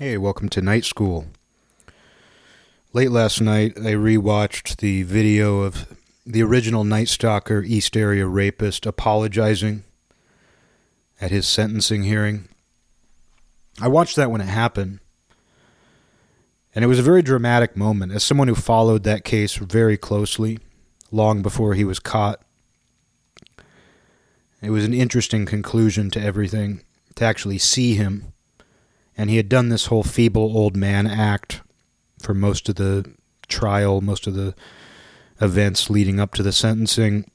Hey, welcome to Night School. Late last night, I rewatched the video of the original Night Stalker East Area rapist apologizing at his sentencing hearing. I watched that when it happened, and it was a very dramatic moment. As someone who followed that case very closely, long before he was caught, it was an interesting conclusion to everything to actually see him. And he had done this whole feeble old man act for most of the trial, most of the events leading up to the sentencing.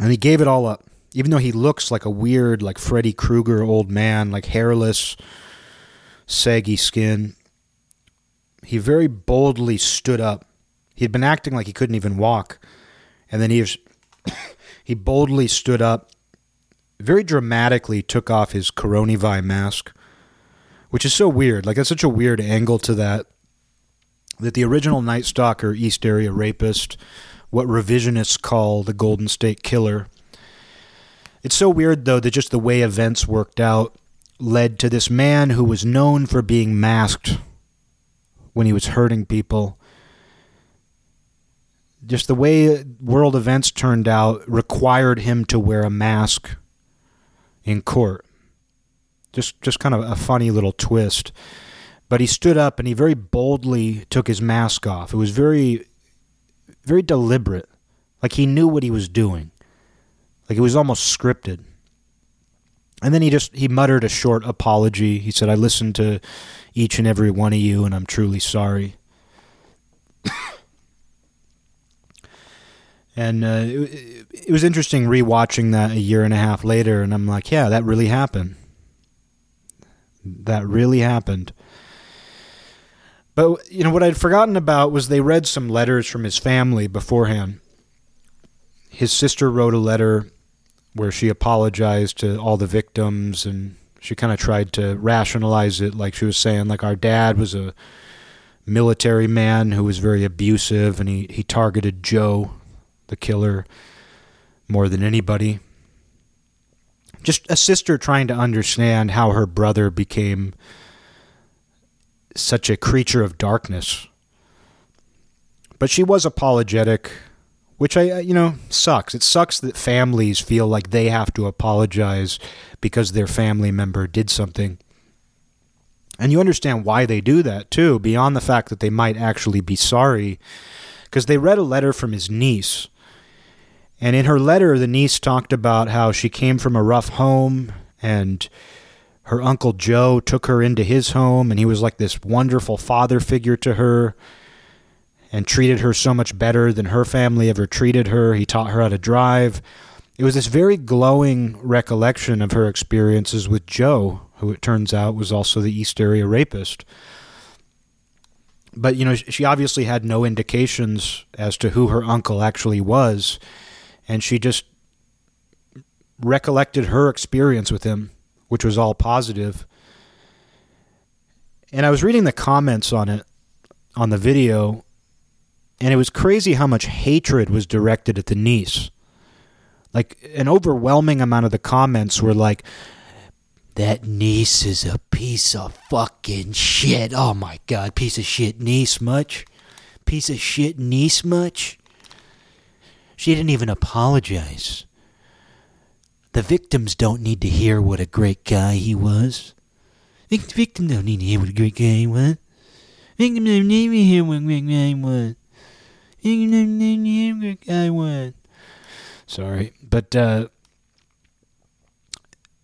And he gave it all up. Even though he looks like a weird, like Freddy Krueger old man, like hairless, saggy skin, he very boldly stood up. He had been acting like he couldn't even walk. And then he was, he boldly stood up, very dramatically took off his coronavirus mask, which is so weird. Like, that's such a weird angle to that that the original Night Stalker East Area rapist, what revisionists call the Golden State Killer, it's so weird though that just the way events worked out led to this man who was known for being masked when he was hurting people. Just the way world events turned out required him to wear a mask in court. Just just kind of a funny little twist. But he stood up and he very boldly took his mask off. It was very, very deliberate. Like he knew what he was doing. Like it was almost scripted. And then he just he muttered a short apology. He said, "I listened to each and every one of you, and I'm truly sorry." and uh, it, it was interesting rewatching that a year and a half later, and I'm like, "Yeah, that really happened. That really happened." But you know what I'd forgotten about was they read some letters from his family beforehand. His sister wrote a letter where she apologized to all the victims and she kind of tried to rationalize it like she was saying like our dad was a military man who was very abusive and he, he targeted Joe, the killer, more than anybody. Just a sister trying to understand how her brother became such a creature of darkness. But she was apologetic, which I, you know, sucks. It sucks that families feel like they have to apologize because their family member did something. And you understand why they do that, too, beyond the fact that they might actually be sorry, because they read a letter from his niece. And in her letter, the niece talked about how she came from a rough home and her uncle Joe took her into his home, and he was like this wonderful father figure to her and treated her so much better than her family ever treated her. He taught her how to drive. It was this very glowing recollection of her experiences with Joe, who it turns out was also the East Area rapist. But, you know, she obviously had no indications as to who her uncle actually was, and she just recollected her experience with him which was all positive. And I was reading the comments on it on the video, and it was crazy how much hatred was directed at the niece. Like an overwhelming amount of the comments were like, "That niece is a piece of fucking shit." Oh my god, piece of shit niece much? Piece of shit niece much? She didn't even apologize. The victims don't need to hear what a great guy he was. The victims don't need to hear what a great guy he was. Victims don't need to hear what a great guy he was. Victims don't need to hear what a great guy he was. Sorry, but uh,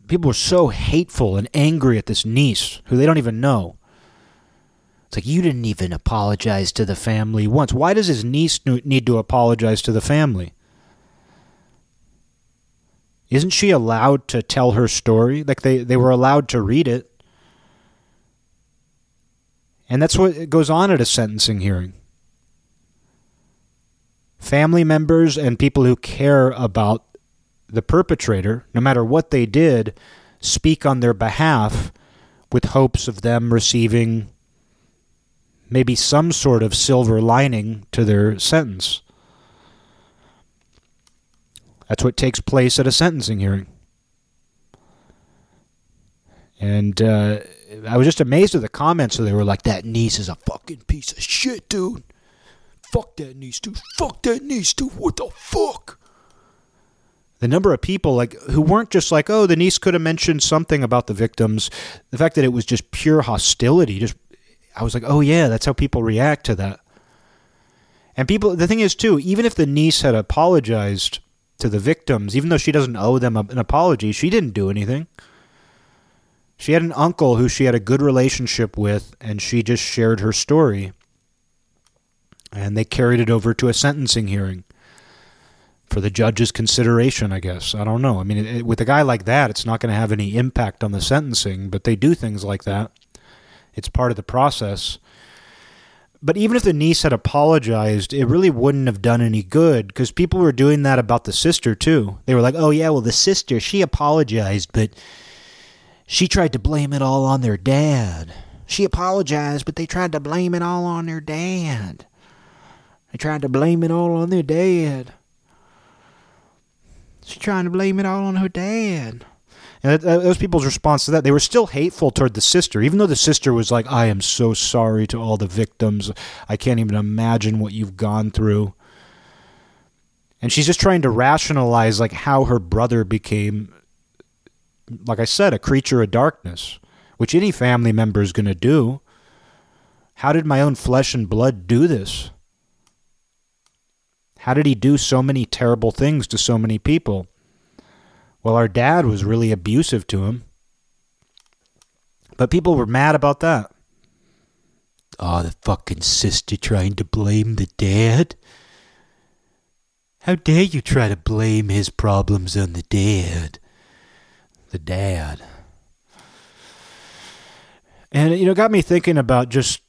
people were so hateful and angry at this niece who they don't even know. It's like you didn't even apologize to the family once. Why does his niece need to apologize to the family? Isn't she allowed to tell her story? Like they, they were allowed to read it. And that's what goes on at a sentencing hearing. Family members and people who care about the perpetrator, no matter what they did, speak on their behalf with hopes of them receiving maybe some sort of silver lining to their sentence. That's what takes place at a sentencing hearing. And uh, I was just amazed at the comments. So they were like, "That niece is a fucking piece of shit, dude. Fuck that niece, dude. Fuck that niece, dude. What the fuck?" The number of people like who weren't just like, "Oh, the niece could have mentioned something about the victims." The fact that it was just pure hostility. Just, I was like, "Oh yeah, that's how people react to that." And people, the thing is too, even if the niece had apologized to the victims, even though she doesn't owe them an apology, she didn't do anything. She had an uncle who she had a good relationship with, and she just shared her story. And they carried it over to a sentencing hearing for the judge's consideration, I guess. I don't know. I mean, it, it, with a guy like that, it's not going to have any impact on the sentencing, but they do things like that. It's part of the process. But even if the niece had apologized, it really wouldn't have done any good because people were doing that about the sister too. They were like, "Oh yeah, well the sister, she apologized, but she tried to blame it all on their dad. She apologized, but they tried to blame it all on their dad. They tried to blame it all on their dad. She trying to blame it all on her dad." And that, was people's response to that. They were still hateful toward the sister, even though the sister was like, I am so sorry to all the victims. I can't even imagine what you've gone through. And she's just trying to rationalize like how her brother became like I said, a creature of darkness, which any family member is going to do. How did my own flesh and blood do this? How did he do so many terrible things to so many people? Well, our dad was really abusive to him. But people were mad about that. Oh, the fucking sister trying to blame the dad? How dare you try to blame his problems on the dad? The dad. And, you know, got me thinking about just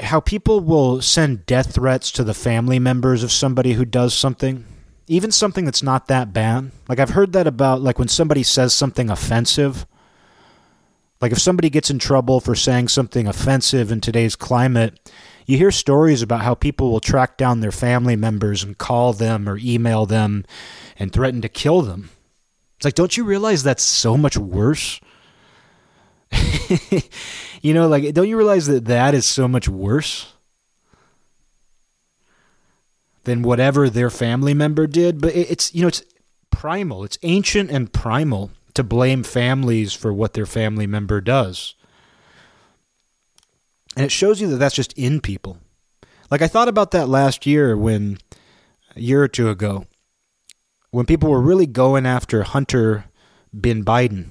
how people will send death threats to the family members of somebody who does something even something that's not that bad. Like I've heard that about like when somebody says something offensive. Like if somebody gets in trouble for saying something offensive in today's climate, you hear stories about how people will track down their family members and call them or email them and threaten to kill them. It's like, don't you realize that's so much worse? you know, like, don't you realize that that is so much worse? Than whatever their family member did. But it's, you know, it's primal, it's ancient and primal to blame families for what their family member does. And it shows you that that's just in people. Like I thought about that last year when, a year or two ago, when people were really going after Hunter bin Biden.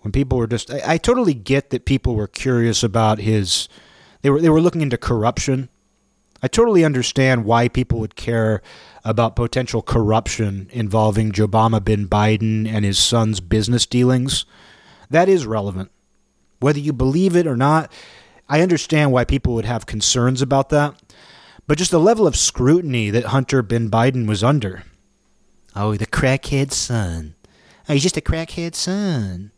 When people were just, I, I totally get that people were curious about his, they were they were looking into corruption I totally understand why people would care about potential corruption involving Jobama bin Biden and his son's business dealings. That is relevant. Whether you believe it or not, I understand why people would have concerns about that. But just the level of scrutiny that Hunter bin Biden was under. Oh, the crackhead son. Oh, he's just a crackhead son.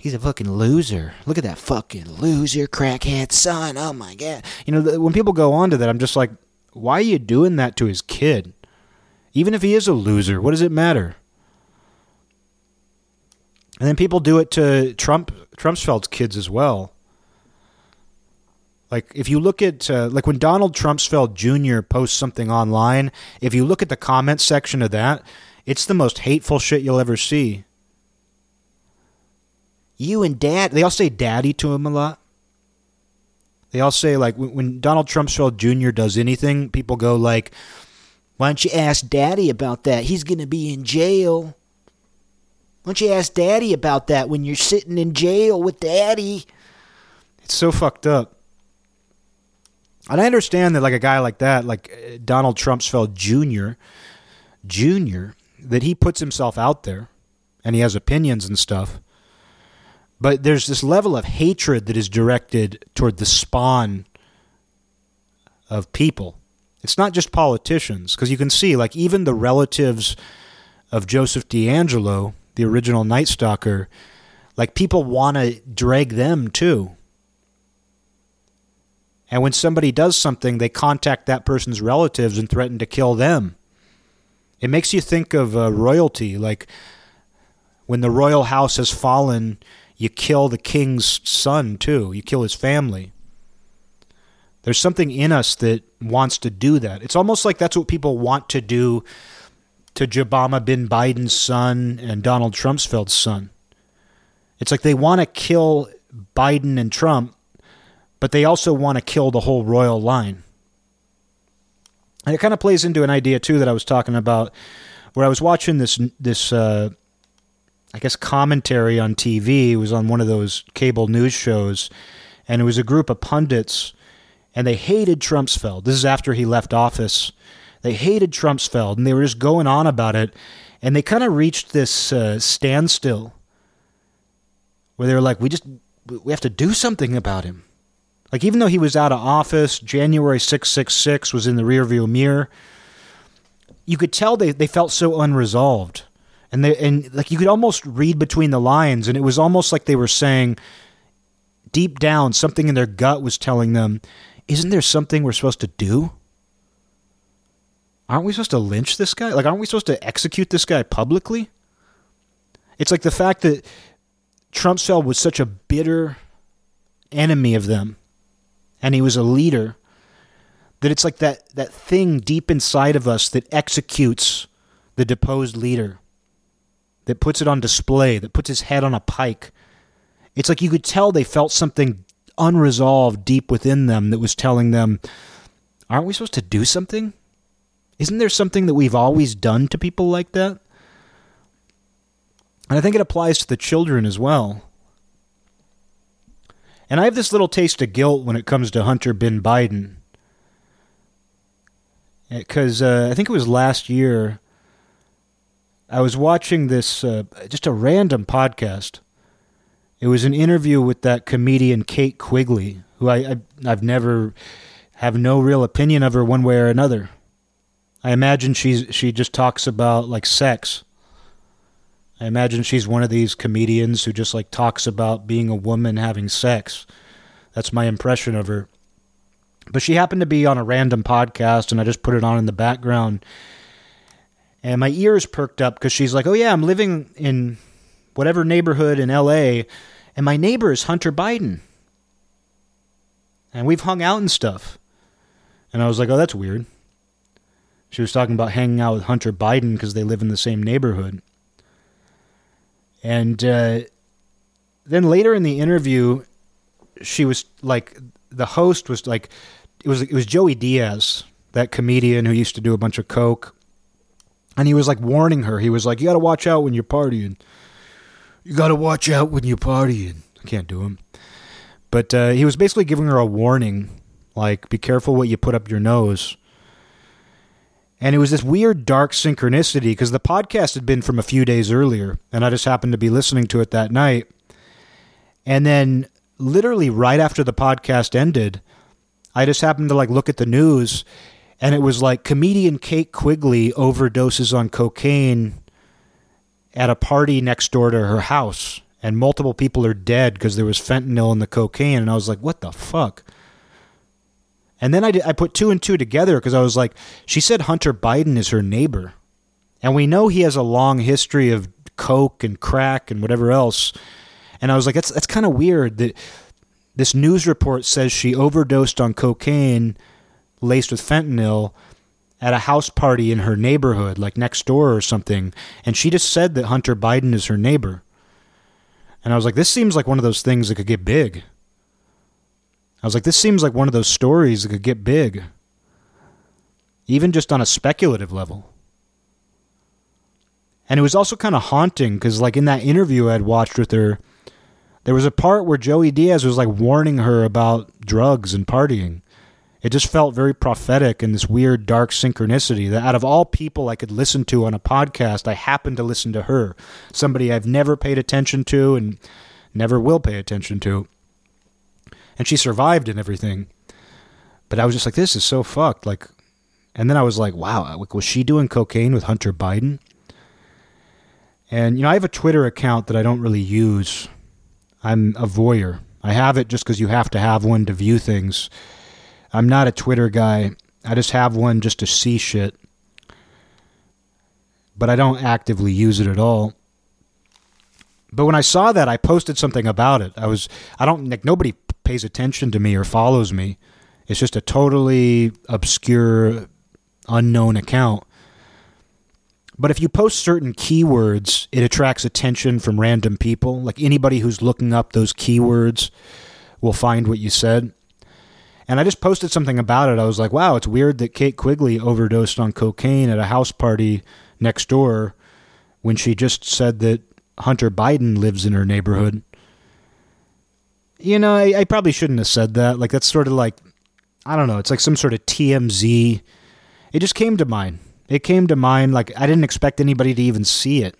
He's a fucking loser. Look at that fucking loser, crackhead son. Oh my god. You know, when people go on to that, I'm just like, why are you doing that to his kid? Even if he is a loser, what does it matter? And then people do it to Trump, Trumpsfeld's kids as well. Like if you look at uh, like when Donald Trumpsfeld Jr. posts something online, if you look at the comment section of that, it's the most hateful shit you'll ever see you and dad, they all say daddy to him a lot. They all say, like, when Donald Trumpsfeld Jr. does anything, people go, like, why don't you ask daddy about that? He's to be in jail. Why don't you ask daddy about that when you're sitting in jail with daddy? It's so fucked up. And I understand that, like, a guy like that, like uh, Donald Trumpsfeld Jr., Jr., that he puts himself out there and he has opinions and stuff. But there's this level of hatred that is directed toward the spawn of people. It's not just politicians, because you can see, like, even the relatives of Joseph DeAngelo, the original Night Stalker, like, people want to drag them too. And when somebody does something, they contact that person's relatives and threaten to kill them. It makes you think of uh, royalty. Like, when the royal house has fallen, you kill the king's son too. You kill his family. There's something in us that wants to do that. It's almost like that's what people want to do to Obama bin Biden's son and Donald Trumpsfeld's son. It's like they want to kill Biden and Trump, but they also want to kill the whole royal line. And it kind of plays into an idea too that I was talking about, where I was watching this this uh, I guess commentary on TV. It was on one of those cable news shows, and it was a group of pundits, and they hated Trumpsfeld. This is after he left office. They hated Trumpsfeld, and they were just going on about it, and they kind of reached this uh, standstill where they were like, "We just we have to do something about him." Like even though he was out of office, January 666 was in the rearview mirror. You could tell they, they felt so unresolved. And they and like you could almost read between the lines and it was almost like they were saying deep down something in their gut was telling them, isn't there something we're supposed to do? Aren't we supposed to lynch this guy? Like aren't we supposed to execute this guy publicly? It's like the fact that Trumpsfeld was such a bitter enemy of them and he was a leader, that it's like that, that thing deep inside of us that executes the deposed leader, that puts it on display, that puts his head on a pike. It's like you could tell they felt something unresolved deep within them that was telling them, aren't we supposed to do something? Isn't there something that we've always done to people like that? And I think it applies to the children as well. And I have this little taste of guilt when it comes to Hunter bin Biden. Because uh, I think it was last year, I was watching this, uh, just a random podcast. It was an interview with that comedian Kate Quigley, who I, I I've never have no real opinion of her one way or another. I imagine she's she just talks about like sex I imagine she's one of these comedians who just like talks about being a woman having sex. That's my impression of her. But she happened to be on a random podcast and I just put it on in the background. And my ears perked up because she's like, oh, yeah, I'm living in whatever neighborhood in LA, and my neighbor is Hunter Biden. And we've hung out and stuff. And I was like, oh, that's weird. She was talking about hanging out with Hunter Biden because they live in the same neighborhood. And uh, then later in the interview, she was like, the host was like, it was it was Joey Diaz, that comedian who used to do a bunch of coke, and he was like warning her. He was like, "You got to watch out when you're partying. You got to watch out when you're partying." I can't do him, but uh, he was basically giving her a warning, like, "Be careful what you put up your nose." And it was this weird dark synchronicity because the podcast had been from a few days earlier, and I just happened to be listening to it that night. And then, literally right after the podcast ended, I just happened to like look at the news, and it was like comedian Kate Quigley overdoses on cocaine at a party next door to her house, and multiple people are dead because there was fentanyl in the cocaine. And I was like, what the fuck? And then I, did, I put two and two together because I was like, she said Hunter Biden is her neighbor. And we know he has a long history of coke and crack and whatever else. And I was like, that's, that's kind of weird that this news report says she overdosed on cocaine laced with fentanyl at a house party in her neighborhood, like next door or something. And she just said that Hunter Biden is her neighbor. And I was like, this seems like one of those things that could get big. I was like, this seems like one of those stories that could get big, even just on a speculative level. And it was also kind of haunting because, like, in that interview I'd watched with her, there was a part where Joey Diaz was like warning her about drugs and partying. It just felt very prophetic in this weird, dark synchronicity that out of all people I could listen to on a podcast, I happened to listen to her, somebody I've never paid attention to and never will pay attention to and she survived and everything. But I was just like, this is so fucked. Like, and then I was like, wow, like, was she doing cocaine with Hunter Biden? And you know, I have a Twitter account that I don't really use. I'm a voyeur. I have it just because you have to have one to view things. I'm not a Twitter guy. I just have one just to see shit. But I don't actively use it at all. But when I saw that, I posted something about it. I was I don't like nobody pays attention to me or follows me. It's just a totally obscure, unknown account. But if you post certain keywords, it attracts attention from random people. Like anybody who's looking up those keywords will find what you said. And I just posted something about it. I was like, wow, it's weird that Kate Quigley overdosed on cocaine at a house party next door when she just said that Hunter Biden lives in her neighborhood. You know, I, I, probably shouldn't have said that. Like, that's sort of like, I don't know, it's like some sort of TMZ. It just came to mind. It came to mind, like, I didn't expect anybody to even see it.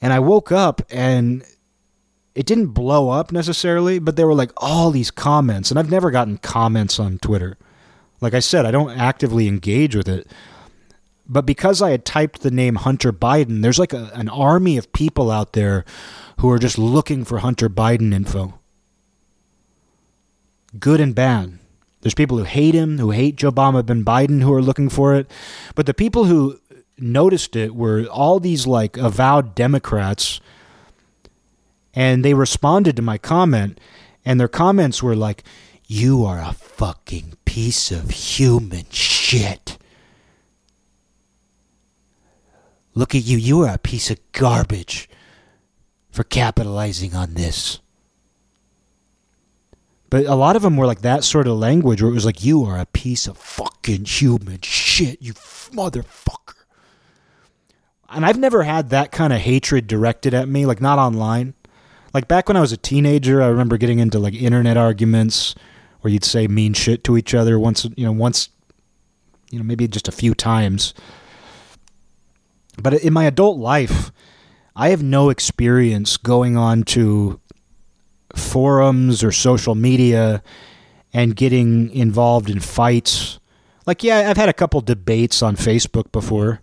And I woke up and it didn't blow up necessarily, but there were like all these comments. And I've never gotten comments on Twitter. Like I said, I don't actively engage with it. But because I had typed the name Hunter Biden, there's like a, an army of people out there who are just looking for Hunter Biden info. Good and bad. There's people who hate him, who hate Joe Obama Biden, who are looking for it. But the people who noticed it were all these like avowed Democrats. And they responded to my comment, and their comments were like, You are a fucking piece of human shit. Look at you. You are a piece of garbage for capitalizing on this. But a lot of them were like that sort of language where it was like, you are a piece of fucking human shit, you motherfucker. And I've never had that kind of hatred directed at me, like not online. Like back when I was a teenager, I remember getting into like internet arguments where you'd say mean shit to each other once, you know, once, you know, maybe just a few times. But in my adult life, I have no experience going on to forums or social media and getting involved in fights. Like, yeah, I've had a couple debates on Facebook before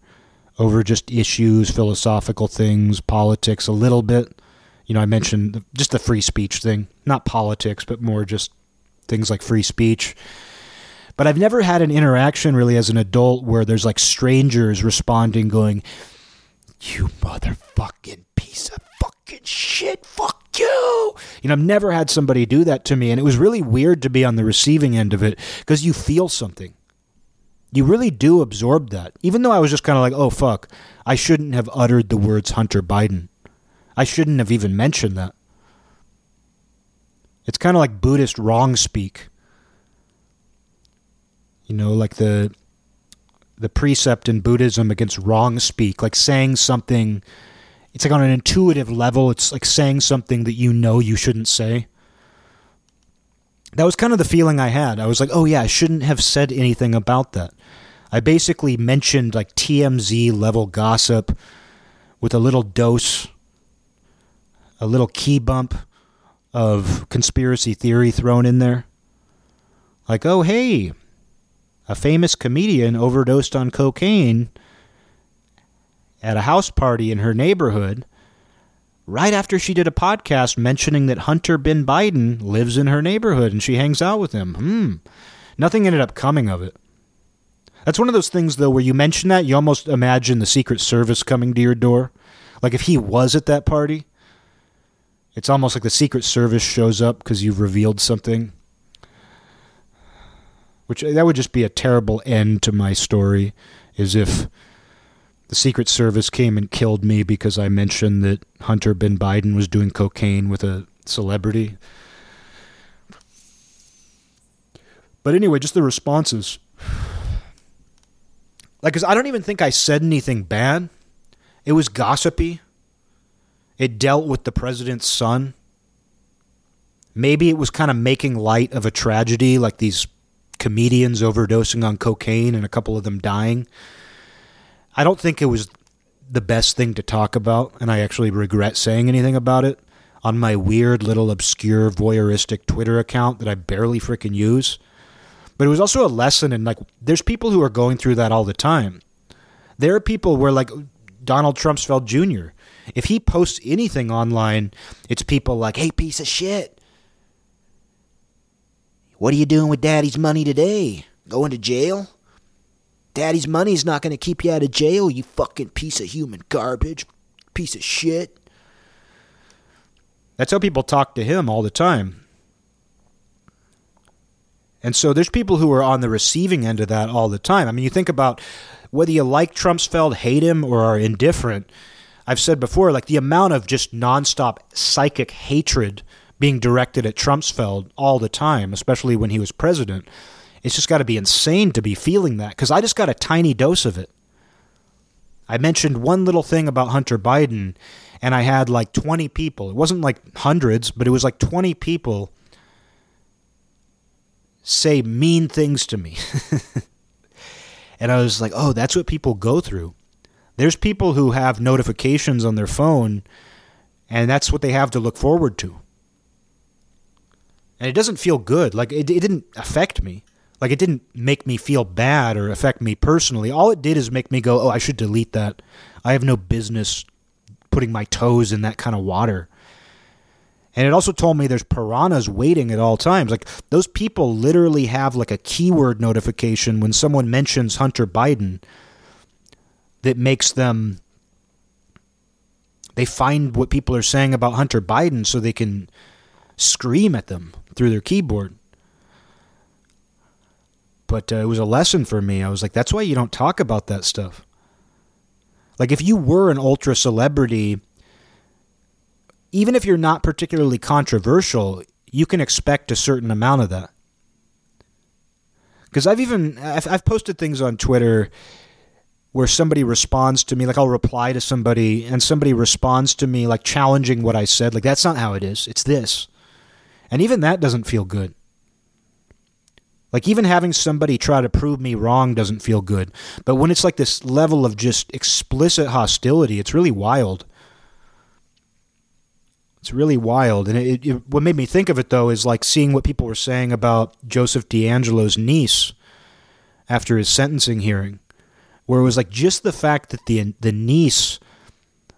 over just issues, philosophical things, politics, a little bit. You know, I mentioned just the free speech thing, not politics, but more just things like free speech. But I've never had an interaction really as an adult where there's like strangers responding, going, You motherfucking piece of fucking shit, fuck you. You know, I've never had somebody do that to me. And it was really weird to be on the receiving end of it because you feel something. You really do absorb that. Even though I was just kind of like, oh, fuck, I shouldn't have uttered the words Hunter Biden. I shouldn't have even mentioned that. It's kind of like Buddhist wrong speak. You know, like the the precept in Buddhism against wrong speak, like saying something. It's like on an intuitive level. It's like saying something that you know you shouldn't say. That was kind of the feeling I had. I was like, oh yeah, I shouldn't have said anything about that. I basically mentioned like TMZ level gossip with a little dose, a little key bump of conspiracy theory thrown in there. Like, oh, hey, a famous comedian overdosed on cocaine at a house party in her neighborhood right after she did a podcast mentioning that Hunter bin Biden lives in her neighborhood and she hangs out with him. Hmm. Nothing ended up coming of it. That's one of those things, though, where you mention that, you almost imagine the Secret Service coming to your door. Like if he was at that party, it's almost like the Secret Service shows up because you've revealed something. Which that would just be a terrible end to my story, is if the Secret Service came and killed me because I mentioned that Hunter bin Biden was doing cocaine with a celebrity. But anyway, just the responses. Like, because I don't even think I said anything bad. It was gossipy. It dealt with the president's son. Maybe it was kind of making light of a tragedy, like these comedians overdosing on cocaine and a couple of them dying. I don't think it was the best thing to talk about, and I actually regret saying anything about it on my weird little obscure voyeuristic Twitter account that I barely freaking use. But it was also a lesson in like there's people who are going through that all the time. There are people where like Donald Trumpsfeld Jr. If he posts anything online, it's people like, "Hey, piece of shit, what are you doing with daddy's money today? Going to jail? Daddy's money's not going to keep you out of jail, you fucking piece of human garbage. piece of shit. That's how people talk to him all the time. And so there's people who are on the receiving end of that all the time. I mean, you think about whether you like Trumpsfeld, hate him, or are indifferent. I've said before, like the amount of just nonstop psychic hatred being directed at Trumpsfeld all the time, especially when he was president. It's just got to be insane to be feeling that because I just got a tiny dose of it. I mentioned one little thing about Hunter Biden, and I had like 20 people. It wasn't like hundreds, but it was like 20 people say mean things to me. and I was like, oh, that's what people go through. There's people who have notifications on their phone, and that's what they have to look forward to. And it doesn't feel good. Like, it, it didn't affect me. Like it didn't make me feel bad or affect me personally. All it did is make me go, "Oh, I should delete that. I have no business putting my toes in that kind of water." And it also told me there's piranhas waiting at all times. Like those people literally have like a keyword notification when someone mentions Hunter Biden that makes them they find what people are saying about Hunter Biden so they can scream at them through their keyboard but uh, it was a lesson for me. I was like, that's why you don't talk about that stuff. Like, if you were an ultra celebrity, even if you're not particularly controversial, you can expect a certain amount of that. Because I've even I've, I've posted things on Twitter where somebody responds to me, like I'll reply to somebody, and somebody responds to me like challenging what I said. Like that's not how it is. It's this, and even that doesn't feel good. Like even having somebody try to prove me wrong doesn't feel good. But when it's like this level of just explicit hostility, it's really wild. It's really wild. And it, it, what made me think of it, though, is like seeing what people were saying about Joseph DeAngelo's niece after his sentencing hearing, where it was like just the fact that the, the niece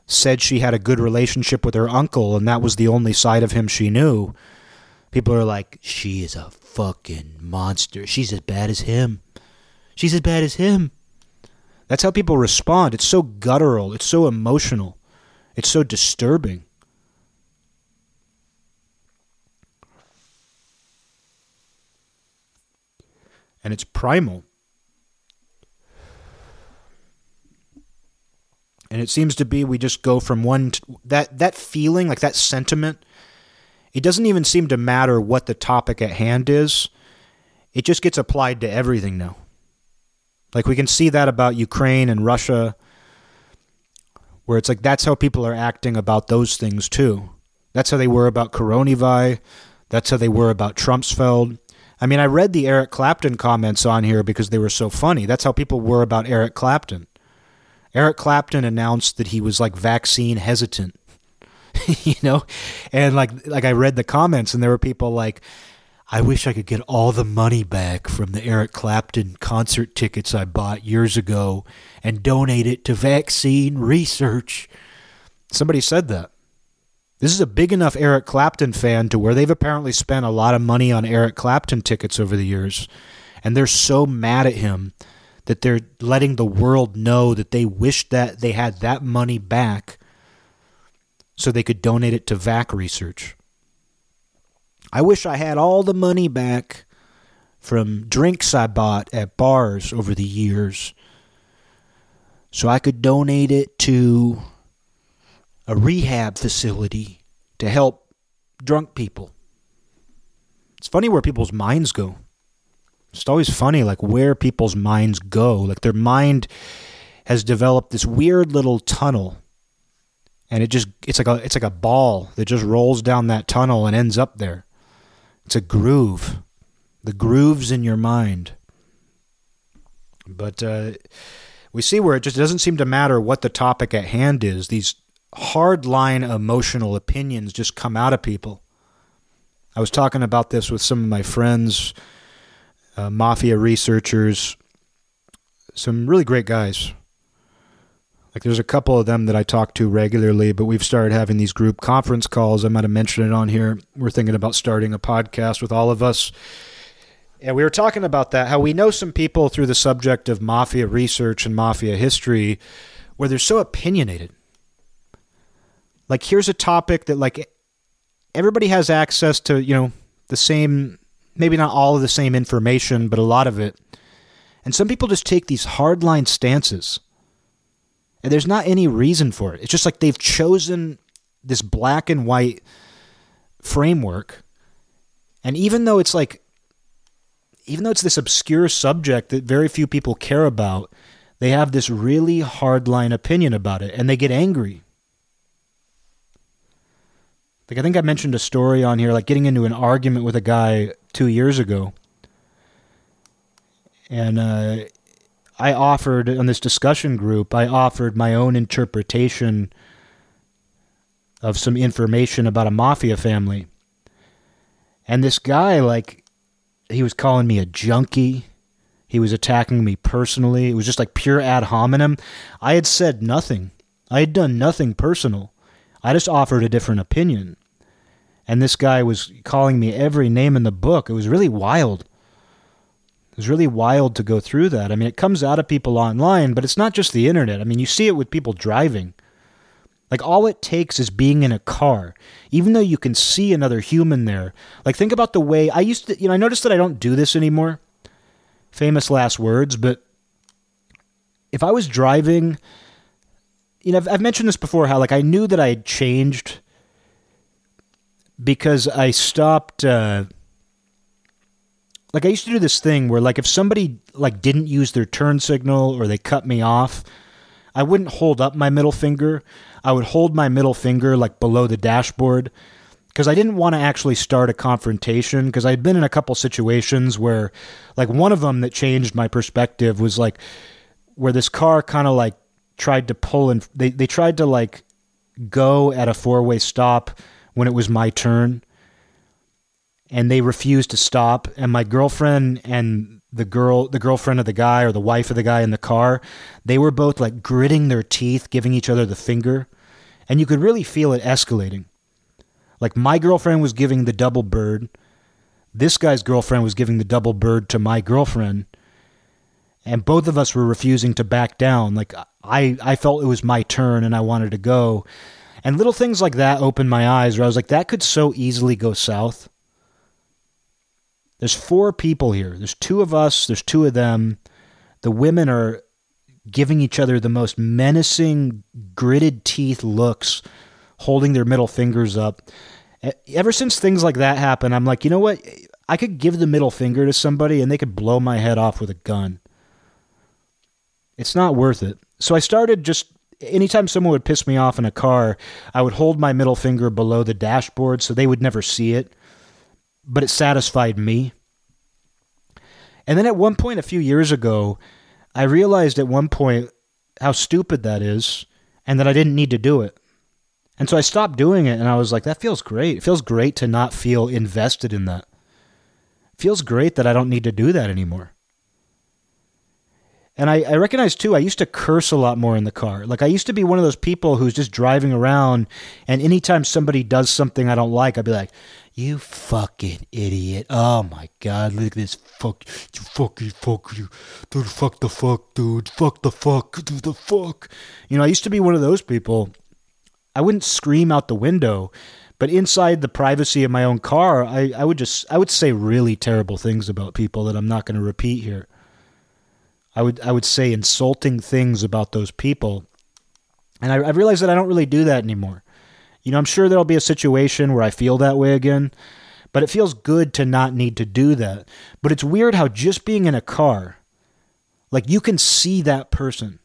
said she had a good relationship with her uncle and that was the only side of him she knew. People are like, she is a fucking monster. She's as bad as him. She's as bad as him. That's how people respond. It's so guttural. It's so emotional. It's so disturbing. And it's primal. And it seems to be we just go from one that that feeling like that sentiment it doesn't even seem to matter what the topic at hand is. It just gets applied to everything now. Like we can see that about Ukraine and Russia, where it's like that's how people are acting about those things too. That's how they were about coronavirus. That's how they were about Trumpsfeld. I mean, I read the Eric Clapton comments on here because they were so funny. That's how people were about Eric Clapton. Eric Clapton announced that he was like vaccine hesitant. you know, and like like I read the comments and there were people like, I wish I could get all the money back from the Eric Clapton concert tickets I bought years ago and donate it to vaccine research. Somebody said that. This is a big enough Eric Clapton fan to where they've apparently spent a lot of money on Eric Clapton tickets over the years. And they're so mad at him that they're letting the world know that they wish that they had that money back so they could donate it to VAC research. I wish I had all the money back from drinks I bought at bars over the years so I could donate it to a rehab facility to help drunk people. It's funny where people's minds go. It's always funny, like where people's minds go. Like their mind has developed this weird little tunnel and it just it's like a it's like a ball that just rolls down that tunnel and ends up there. It's a groove. The grooves in your mind. But uh, we see where it just doesn't seem to matter what the topic at hand is. These hardline emotional opinions just come out of people. I was talking about this with some of my friends, uh, mafia researchers, some really great guys. Like there's a couple of them that I talk to regularly, but we've started having these group conference calls. I might have mentioned it on here. We're thinking about starting a podcast with all of us. And we were talking about that, how we know some people through the subject of mafia research and mafia history where they're so opinionated. Like here's a topic that like everybody has access to, you know, the same maybe not all of the same information, but a lot of it. And some people just take these hardline stances. And there's not any reason for it. It's just like they've chosen this black and white framework. And even though it's like even though it's this obscure subject that very few people care about, they have this really hardline opinion about it and they get angry. Like I think I mentioned a story on here, like getting into an argument with a guy two years ago, and uh, I offered on this discussion group, I offered my own interpretation of some information about a mafia family, and this guy, like, he was calling me a junkie. He was attacking me personally. It was just like pure ad hominem. I had said nothing. I had done nothing personal. I just offered a different opinion. And this guy was calling me every name in the book. It was really wild. It was really wild to go through that. I mean, it comes out of people online, but it's not just the internet. I mean, you see it with people driving. Like, all it takes is being in a car, even though you can see another human there. Like, think about the way I used to, you know, I noticed that I don't do this anymore. Famous last words, but if I was driving, you know, I've, I've mentioned this before how, like, I knew that I had changed because I stopped. Uh, like I used to do this thing where, like, if somebody like didn't use their turn signal or they cut me off, I wouldn't hold up my middle finger. I would hold my middle finger like below the dashboard because I didn't want to actually start a confrontation because I'd been in a couple situations where like one of them that changed my perspective was like where this car kind of like tried to pull and they they tried to like go at a four-way stop when it was my turn and they refused to stop. And my girlfriend and the girl the girlfriend of the guy or the wife of the guy in the car they were both like gritting their teeth giving each other the finger. And you could really feel it escalating. Like my girlfriend was giving the double bird. This guy's girlfriend was giving the double bird to my girlfriend. And both of us were refusing to back down. Like i i felt it was my turn and i wanted to go and little things like that opened my eyes where I was like, that could so easily go south. There's four people here. There's two of us, there's two of them. The women are giving each other the most menacing, gritted teeth looks, holding their middle fingers up. Ever since things like that happen, I'm like, you know what? I could give the middle finger to somebody and they could blow my head off with a gun. It's not worth it. So I started just anytime someone would piss me off in a car, I would hold my middle finger below the dashboard so they would never see it, but it satisfied me. And then at one point a few years ago, I realized at one point how stupid that is and that I didn't need to do it. And so I stopped doing it and I was like, that feels great. It feels great to not feel invested in that. It feels great that I don't need to do that anymore. And I, I recognize too, I used to curse a lot more in the car. Like I used to be one of those people who's just driving around, and anytime somebody does something I don't like, I'd be like, "You fucking idiot! Oh my god, look at this fuck! You fucking fuck you, dude! Fuck the fuck, dude! Fuck the fuck, dude! The fuck!" You know, I used to be one of those people. I wouldn't scream out the window, but inside the privacy of my own car, I, I would just I would say really terrible things about people that I'm not going to repeat here. I would I would say insulting things about those people, and I, I realized that I don't really do that anymore. You know, I'm sure there'll be a situation where I feel that way again, but it feels good to not need to do that. But it's weird how just being in a car, like you can see that person.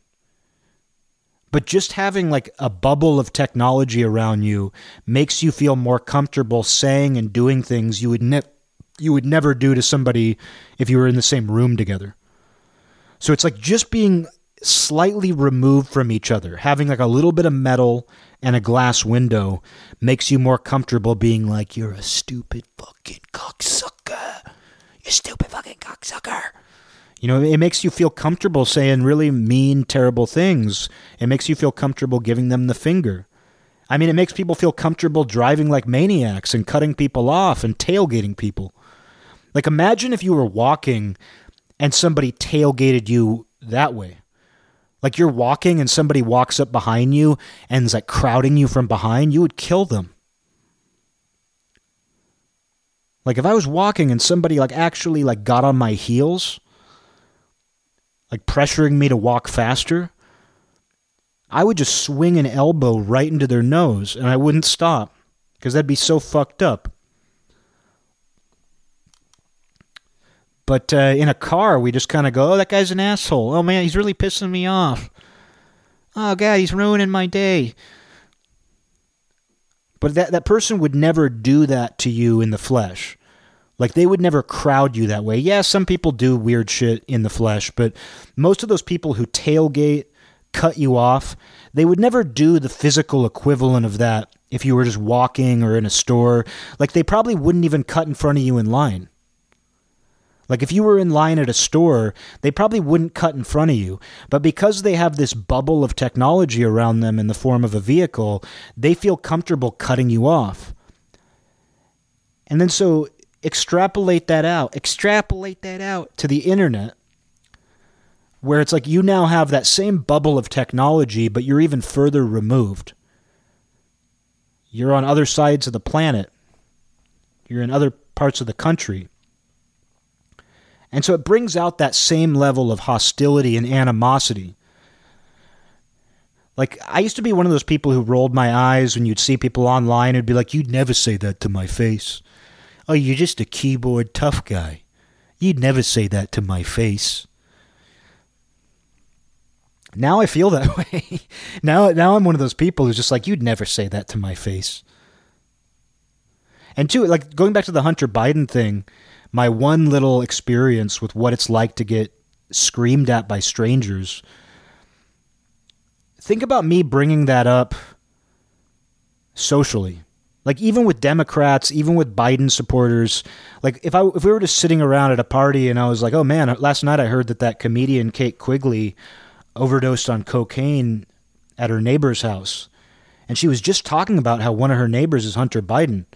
But just having like a bubble of technology around you makes you feel more comfortable saying and doing things you would ne- you would never do to somebody if you were in the same room together. So it's like just being slightly removed from each other, having like a little bit of metal and a glass window makes you more comfortable being like, you're a stupid fucking cocksucker. You stupid fucking cocksucker. You know, it makes you feel comfortable saying really mean, terrible things. It makes you feel comfortable giving them the finger. I mean, it makes people feel comfortable driving like maniacs and cutting people off and tailgating people. Like, imagine if you were walking and somebody tailgated you that way. Like you're walking and somebody walks up behind you and is like crowding you from behind, you would kill them. Like if I was walking and somebody like actually like got on my heels, like pressuring me to walk faster, I would just swing an elbow right into their nose and I wouldn't stop because that'd be so fucked up. But uh, in a car, we just kind of go, oh, that guy's an asshole. Oh, man, he's really pissing me off. Oh, God, he's ruining my day. But that, that person would never do that to you in the flesh. Like, they would never crowd you that way. Yeah, some people do weird shit in the flesh, but most of those people who tailgate, cut you off, they would never do the physical equivalent of that if you were just walking or in a store. Like, they probably wouldn't even cut in front of you in line. Like if you were in line at a store, they probably wouldn't cut in front of you. But because they have this bubble of technology around them in the form of a vehicle, they feel comfortable cutting you off. And then so extrapolate that out, extrapolate that out to the internet where it's like you now have that same bubble of technology, but you're even further removed. You're on other sides of the planet. You're in other parts of the country. And so it brings out that same level of hostility and animosity. Like, I used to be one of those people who rolled my eyes when you'd see people online who'd be like, You'd never say that to my face. Oh, you're just a keyboard tough guy. You'd never say that to my face. Now I feel that way. now, now I'm one of those people who's just like, You'd never say that to my face. And two, like going back to the Hunter Biden thing, my one little experience with what it's like to get screamed at by strangers. Think about me bringing that up socially. Like even with Democrats, even with Biden supporters, like if I if we were just sitting around at a party and I was like, "Oh man, last night I heard that that comedian Kate Quigley overdosed on cocaine at her neighbor's house." And she was just talking about how one of her neighbors is Hunter Biden.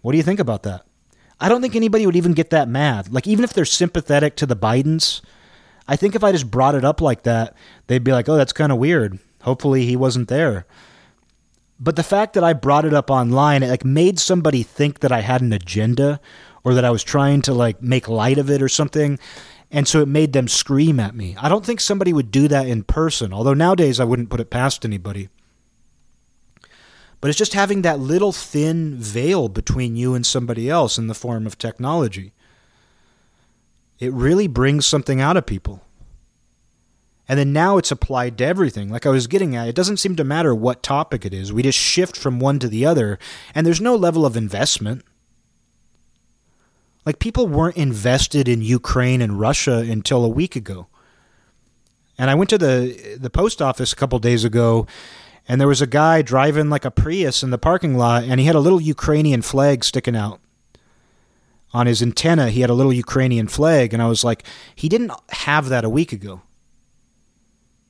What do you think about that? I don't think anybody would even get that mad. Like, even if they're sympathetic to the Bidens, I think if I just brought it up like that, they'd be like, oh, that's kind of weird. Hopefully he wasn't there. But the fact that I brought it up online, it like made somebody think that I had an agenda or that I was trying to like make light of it or something. And so it made them scream at me. I don't think somebody would do that in person, although nowadays I wouldn't put it past anybody. But it's just having that little thin veil between you and somebody else in the form of technology. It really brings something out of people. And then now it's applied to everything. Like I was getting at, it doesn't seem to matter what topic it is. We just shift from one to the other, and there's no level of investment. Like people weren't invested in Ukraine and Russia until a week ago. And I went to the the post office a couple days ago and there was a guy driving like a Prius in the parking lot, and he had a little Ukrainian flag sticking out. On his antenna, he had a little Ukrainian flag, and I was like, he didn't have that a week ago.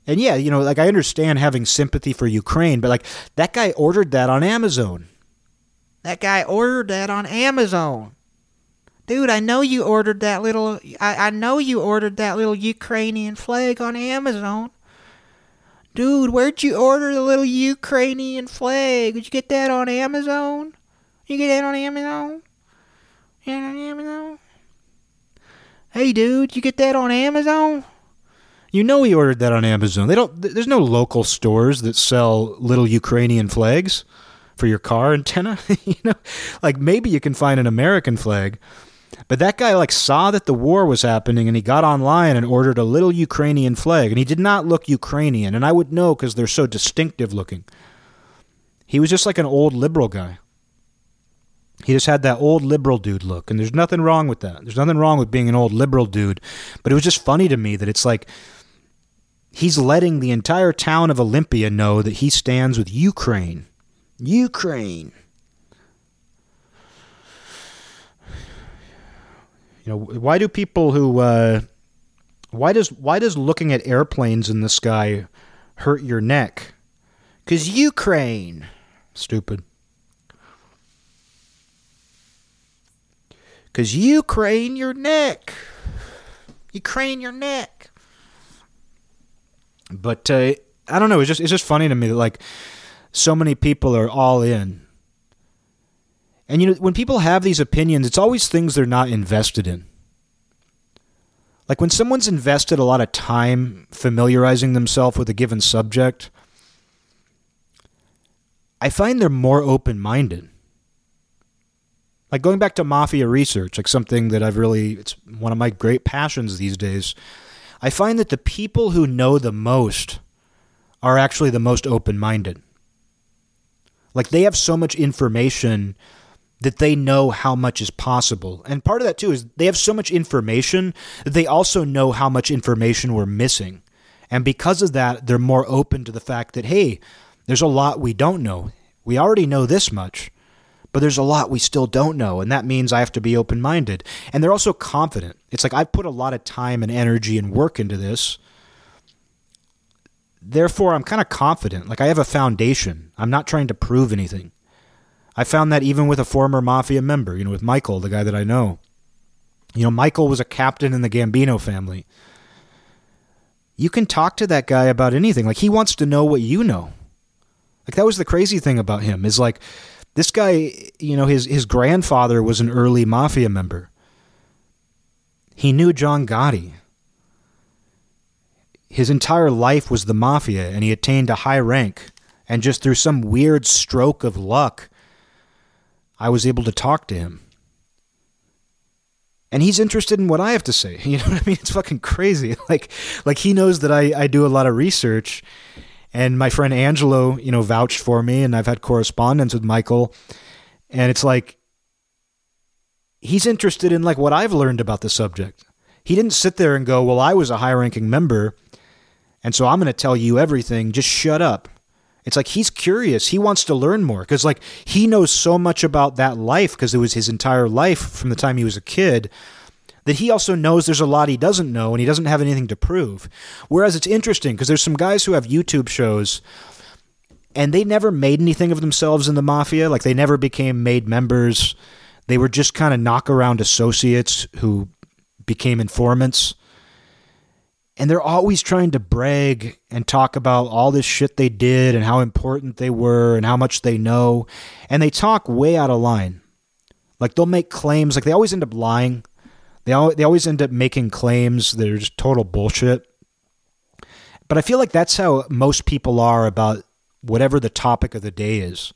And yeah, you know, like I understand having sympathy for Ukraine, but like that guy ordered that on Amazon. That guy ordered that on Amazon. Dude, I know you ordered that little I, I know you ordered that little Ukrainian flag on Amazon. Dude, where'd you order the little Ukrainian flag? Did you get that on Amazon? You get that on Amazon? You on Amazon? Hey, dude, you get that on Amazon? You know he ordered that on Amazon. They don't. There's no local stores that sell little Ukrainian flags for your car antenna. you know, like maybe you can find an American flag, but that guy like saw that the war was happening and he got online and ordered a little Ukrainian flag and he did not look Ukrainian and I would know cuz they're so distinctive looking. He was just like an old liberal guy. He just had that old liberal dude look and there's nothing wrong with that. There's nothing wrong with being an old liberal dude, but it was just funny to me that it's like he's letting the entire town of Olympia know that he stands with Ukraine. Ukraine. You know, why do people who uh, why does why does looking at airplanes in the sky hurt your neck? Cause Ukraine. Stupid. Cause Ukraine your neck. Ukraine your neck. But uh, I don't know. It's just it's just funny to me that like so many people are all in. And you know, when people have these opinions, it's always things they're not invested in. Like when someone's invested a lot of time familiarizing themselves with a given subject, I find they're more open minded. Like going back to mafia research, like something that I've really, it's one of my great passions these days. I find that the people who know the most are actually the most open minded. Like they have so much information that they know how much is possible. And part of that too is they have so much information that they also know how much information we're missing. And because of that, they're more open to the fact that, hey, there's a lot we don't know. We already know this much, but there's a lot we still don't know. And that means I have to be open minded. And they're also confident. It's like I've put a lot of time and energy and work into this. Therefore, I'm kind of confident. Like I have a foundation. I'm not trying to prove anything. I found that even with a former mafia member, you know, with Michael, the guy that I know. You know, Michael was a captain in the Gambino family. You can talk to that guy about anything. Like he wants to know what you know. Like that was the crazy thing about him is like this guy, you know, his his grandfather was an early mafia member. He knew John Gotti. His entire life was the mafia and he attained a high rank and just through some weird stroke of luck I was able to talk to him. And he's interested in what I have to say. You know what I mean? It's fucking crazy. Like like he knows that I, I do a lot of research and my friend Angelo, you know, vouched for me and I've had correspondence with Michael and it's like he's interested in like what I've learned about the subject. He didn't sit there and go, "Well, I was a high-ranking member, and so I'm going to tell you everything. Just shut up." It's like he's curious. He wants to learn more because, like, he knows so much about that life because it was his entire life from the time he was a kid that he also knows there's a lot he doesn't know and he doesn't have anything to prove. Whereas it's interesting because there's some guys who have YouTube shows and they never made anything of themselves in the mafia. Like, they never became made members. They were just kind of knock around associates who became informants and they're always trying to brag and talk about all this shit they did and how important they were and how much they know. And they talk way out of line. Like they'll make claims. Like they always end up lying. They, al- they always end up making claims that are just total bullshit. But i feel like that's how most people are about whatever the topic of the day is.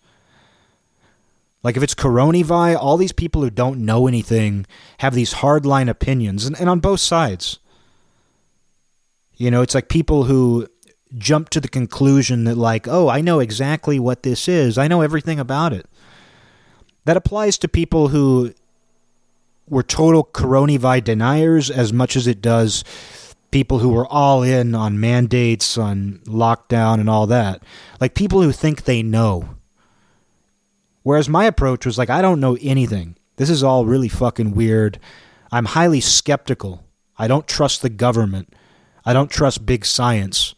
Like if it's coronavirus, all these people who don't know anything have these hardline opinions, and, and on both sides. You know, it's like people who jump to the conclusion that, like, oh, I know exactly what this is, I know everything about it. That applies to people who were total coronavirus deniers as much as it does people who were all in on mandates, on lockdown, and all that. Like people who think they know. Whereas my approach was like, I don't know anything. This is all really fucking weird. I'm highly skeptical. I don't trust the government. I don't trust big science,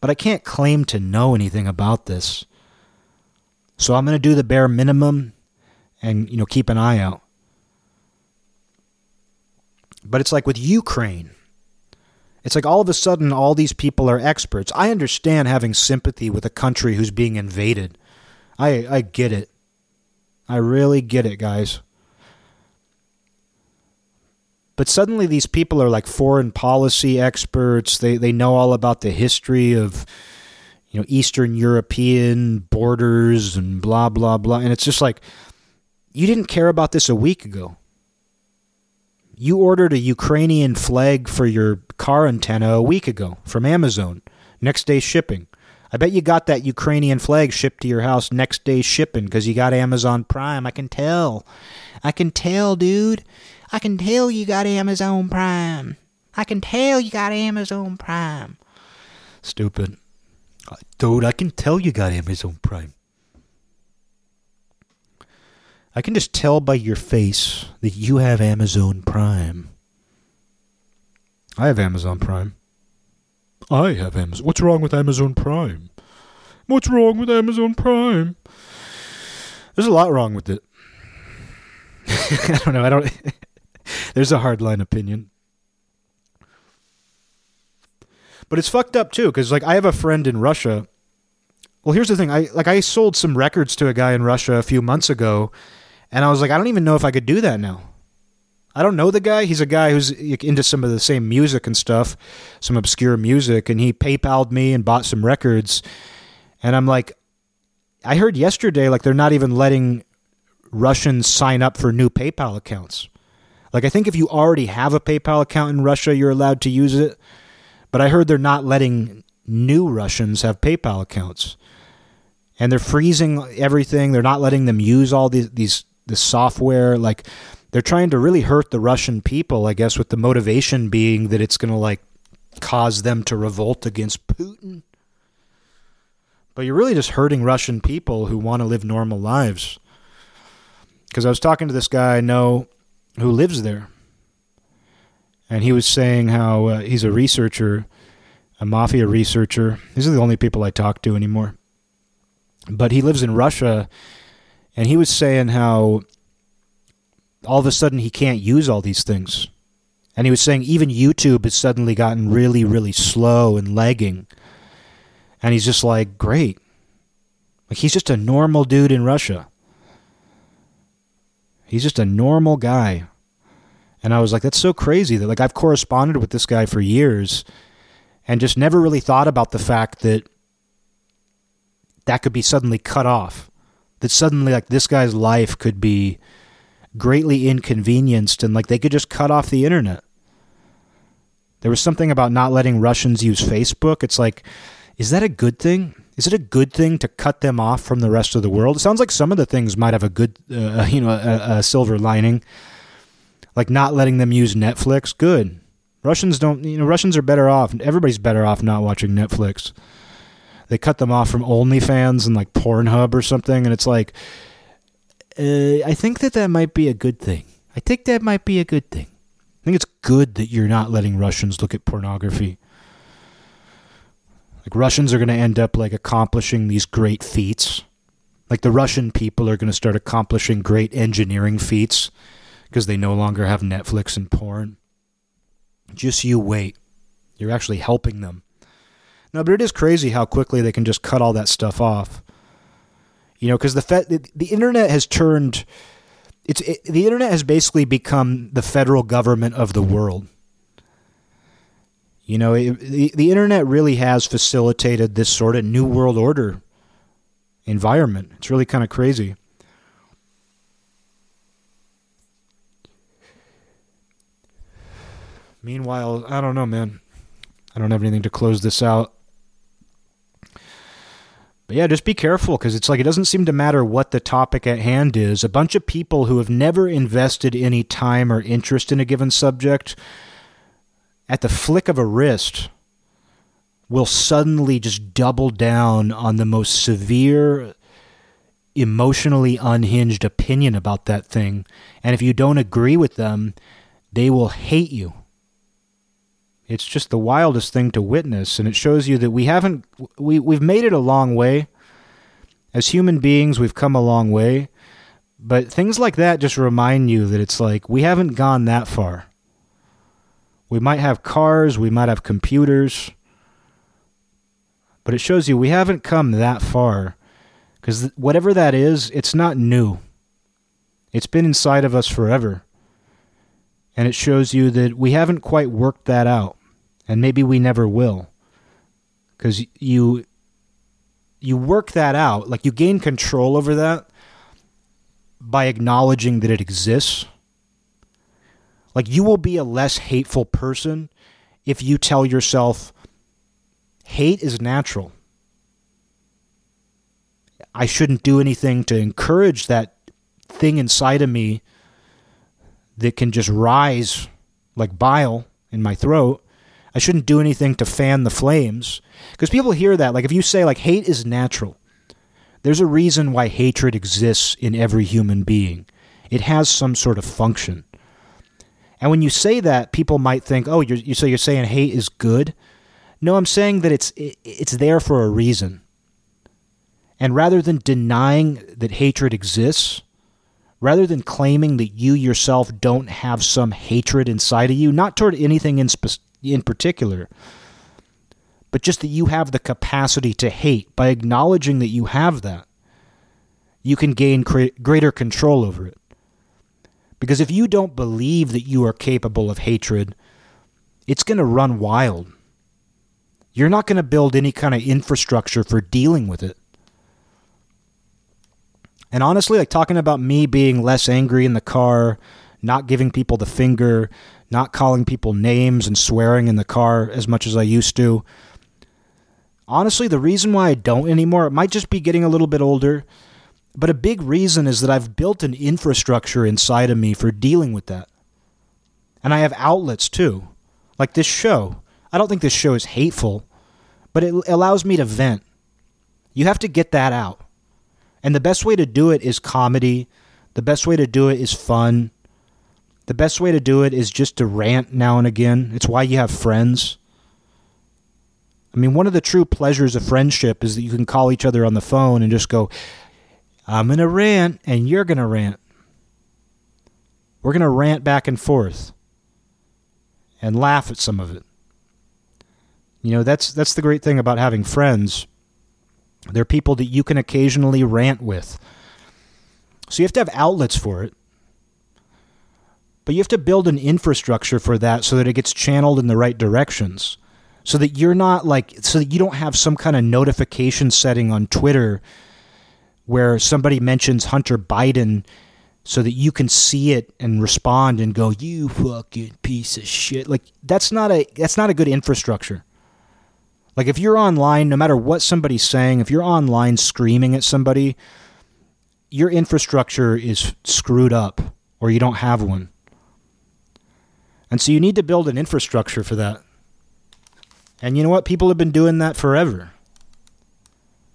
but I can't claim to know anything about this. So I'm going to do the bare minimum and you know keep an eye out. But it's like with Ukraine. It's like all of a sudden all these people are experts. I understand having sympathy with a country who's being invaded. I I get it. I really get it, guys. But suddenly these people are like foreign policy experts. They they know all about the history of you know Eastern European borders and blah blah blah. And it's just like you didn't care about this a week ago. You ordered a Ukrainian flag for your car antenna a week ago from Amazon. Next day shipping. I bet you got that Ukrainian flag shipped to your house next day shipping because you got Amazon Prime. I can tell. I can tell, dude. I can tell you got Amazon Prime. I can tell you got Amazon Prime. Stupid. Dude, I can tell you got Amazon Prime. I can just tell by your face that you have Amazon Prime. I have Amazon Prime. I have Amazon. What's wrong with Amazon Prime? What's wrong with Amazon Prime? There's a lot wrong with it. I don't know. I don't. There's a hardline opinion. But it's fucked up too, because like I have a friend in Russia. Well, here's the thing. I like I sold some records to a guy in Russia a few months ago, and I was like, I don't even know if I could do that now. I don't know the guy. He's a guy who's into some of the same music and stuff, some obscure music, and he PayPal'd me and bought some records. And I'm like, I heard yesterday like they're not even letting Russians sign up for new PayPal accounts. Like I think if you already have a PayPal account in Russia, you're allowed to use it. But I heard they're not letting new Russians have PayPal accounts. And they're freezing everything. They're not letting them use all these these the software like they're trying to really hurt the Russian people, I guess, with the motivation being that it's going to like cause them to revolt against Putin. But you're really just hurting Russian people who want to live normal lives. Because I was talking to this guy I know who lives there, and he was saying how uh, he's a researcher, a mafia researcher. These are the only people I talk to anymore. But he lives in Russia, and he was saying how all of a sudden he can't use all these things. And he was saying even YouTube has suddenly gotten really, really slow and lagging. And he's just like, great. Like he's just a normal dude in Russia. He's just a normal guy. And I was like, that's so crazy that like I've corresponded with this guy for years and just never really thought about the fact that that could be suddenly cut off. That suddenly like this guy's life could be greatly inconvenienced and like they could just cut off the internet. There was something about not letting Russians use Facebook. It's like, is that a good thing? Is it a good thing to cut them off from the rest of the world? It sounds like some of the things might have a good, uh, you know, a, a silver lining, like not letting them use Netflix. Good. Russians don't, you know, Russians are better off. Everybody's better off not watching Netflix. They cut them off from OnlyFans and like Pornhub or something, and it's like, uh, I think that that might be a good thing. I think that might be a good thing. I think it's good that you're not letting Russians look at pornography. Like Russians are going to end up like accomplishing these great feats. Like the Russian people are going to start accomplishing great engineering feats because they no longer have Netflix and porn. Just you wait. You're actually helping them. No, but it is crazy how quickly they can just cut all that stuff off. You know, because the, fe- the the internet has turned it's it, the internet has basically become the federal government of the world. You know, it, the the internet really has facilitated this sort of new world order environment. It's really kind of crazy. Meanwhile, I don't know, man. I don't have anything to close this out. But yeah, just be careful because it's like it doesn't seem to matter what the topic at hand is. A bunch of people who have never invested any time or interest in a given subject, at the flick of a wrist, will suddenly just double down on the most severe, emotionally unhinged opinion about that thing. And if you don't agree with them, they will hate you. It's just the wildest thing to witness, and it shows you that we haven't we we've made it a long way. As human beings, we've come a long way, but things like that just remind you that it's like we haven't gone that far. We might have cars, we might have computers, but it shows you we haven't come that far because whatever that is, it's not new. It's been inside of us forever. And it shows you that we haven't quite worked that out and maybe we never will because you you work that out like you gain control over that by acknowledging that it exists like you will be a less hateful person if you tell yourself hate is natural i shouldn't do anything to encourage that thing inside of me that can just rise like bile in my throat I shouldn't do anything to fan the flames. Because people hear that. Like, if you say, like, hate is natural, there's a reason why hatred exists in every human being. It has some sort of function. And when you say that, people might think, oh, you're, you, so you're saying hate is good? No, I'm saying that it's, it, it's there for a reason. And rather than denying that hatred exists, rather than claiming that you yourself don't have some hatred inside of you, not toward anything in, spe- in particular, but just that you have the capacity to hate. By acknowledging that you have that, you can gain cre- greater control over it. Because if you don't believe that you are capable of hatred, it's going to run wild. You're not going to build any kind of infrastructure for dealing with it. And honestly, like talking about me being less angry in the car, not giving people the finger, not calling people names and swearing in the car as much as I used to. Honestly, the reason why I don't anymore, it might just be getting a little bit older, but a big reason is that I've built an infrastructure inside of me for dealing with that. And I have outlets too, like this show. I don't think this show is hateful, but it allows me to vent. You have to get that out. And the best way to do it is comedy. The best way to do it is fun. The best way to do it is just to rant now and again. It's why you have friends. I mean, one of the true pleasures of friendship is that you can call each other on the phone and just go, I'm going to rant and you're going to rant. We're going to rant back and forth and laugh at some of it. You know, that's that's the great thing about having friends they're people that you can occasionally rant with. So you have to have outlets for it. But you have to build an infrastructure for that so that it gets channeled in the right directions. So that you're not like, so that you don't have some kind of notification setting on Twitter where somebody mentions Hunter Biden so that you can see it and respond and go, you fucking piece of shit. Like, that's not a, that's not a good infrastructure. Like if you're online, no matter what somebody's saying, if you're online screaming at somebody, your infrastructure is screwed up or you don't have one. And so you need to build an infrastructure for that. And you know what? People have been doing that forever.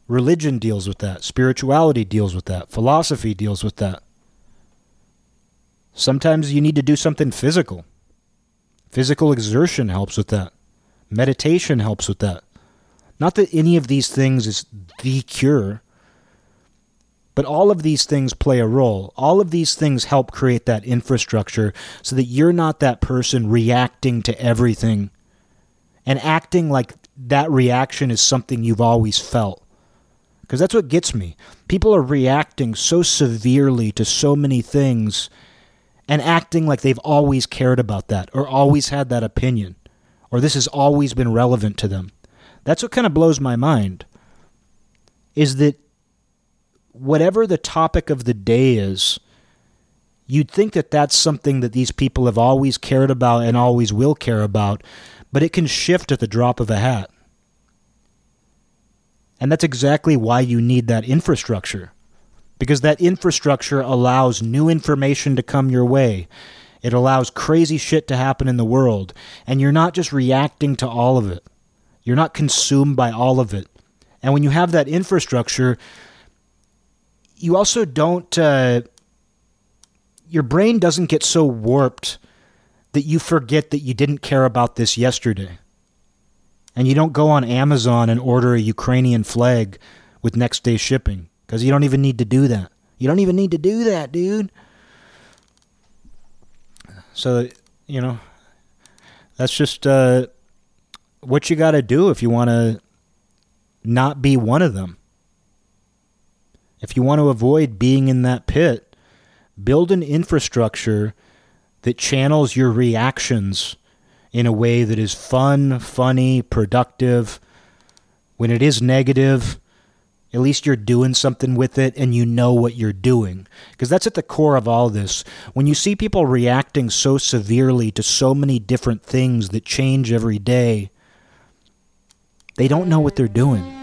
Religion deals with that. Spirituality deals with that. Philosophy deals with that. Sometimes you need to do something physical. Physical exertion helps with that. Meditation helps with that. Not that any of these things is the cure, but all of these things play a role. All of these things help create that infrastructure so that you're not that person reacting to everything and acting like that reaction is something you've always felt. Because that's what gets me. People are reacting so severely to so many things and acting like they've always cared about that or always had that opinion or this has always been relevant to them. That's what kind of blows my mind. Is that whatever the topic of the day is, you'd think that that's something that these people have always cared about and always will care about, but it can shift at the drop of a hat. And that's exactly why you need that infrastructure. Because that infrastructure allows new information to come your way. It allows crazy shit to happen in the world. And you're not just reacting to all of it. You're not consumed by all of it. And when you have that infrastructure, you also don't, uh, your brain doesn't get so warped that you forget that you didn't care about this yesterday. And you don't go on Amazon and order a Ukrainian flag with next day shipping because you don't even need to do that. You don't even need to do that, dude. So, you know, that's just uh, what you got to do if you want to not be one of them. If you want to avoid being in that pit, build an infrastructure that channels your reactions in a way that is fun, funny, productive. When it is negative, at least you're doing something with it and you know what you're doing. Because that's at the core of all this. When you see people reacting so severely to so many different things that change every day, they don't know what they're doing.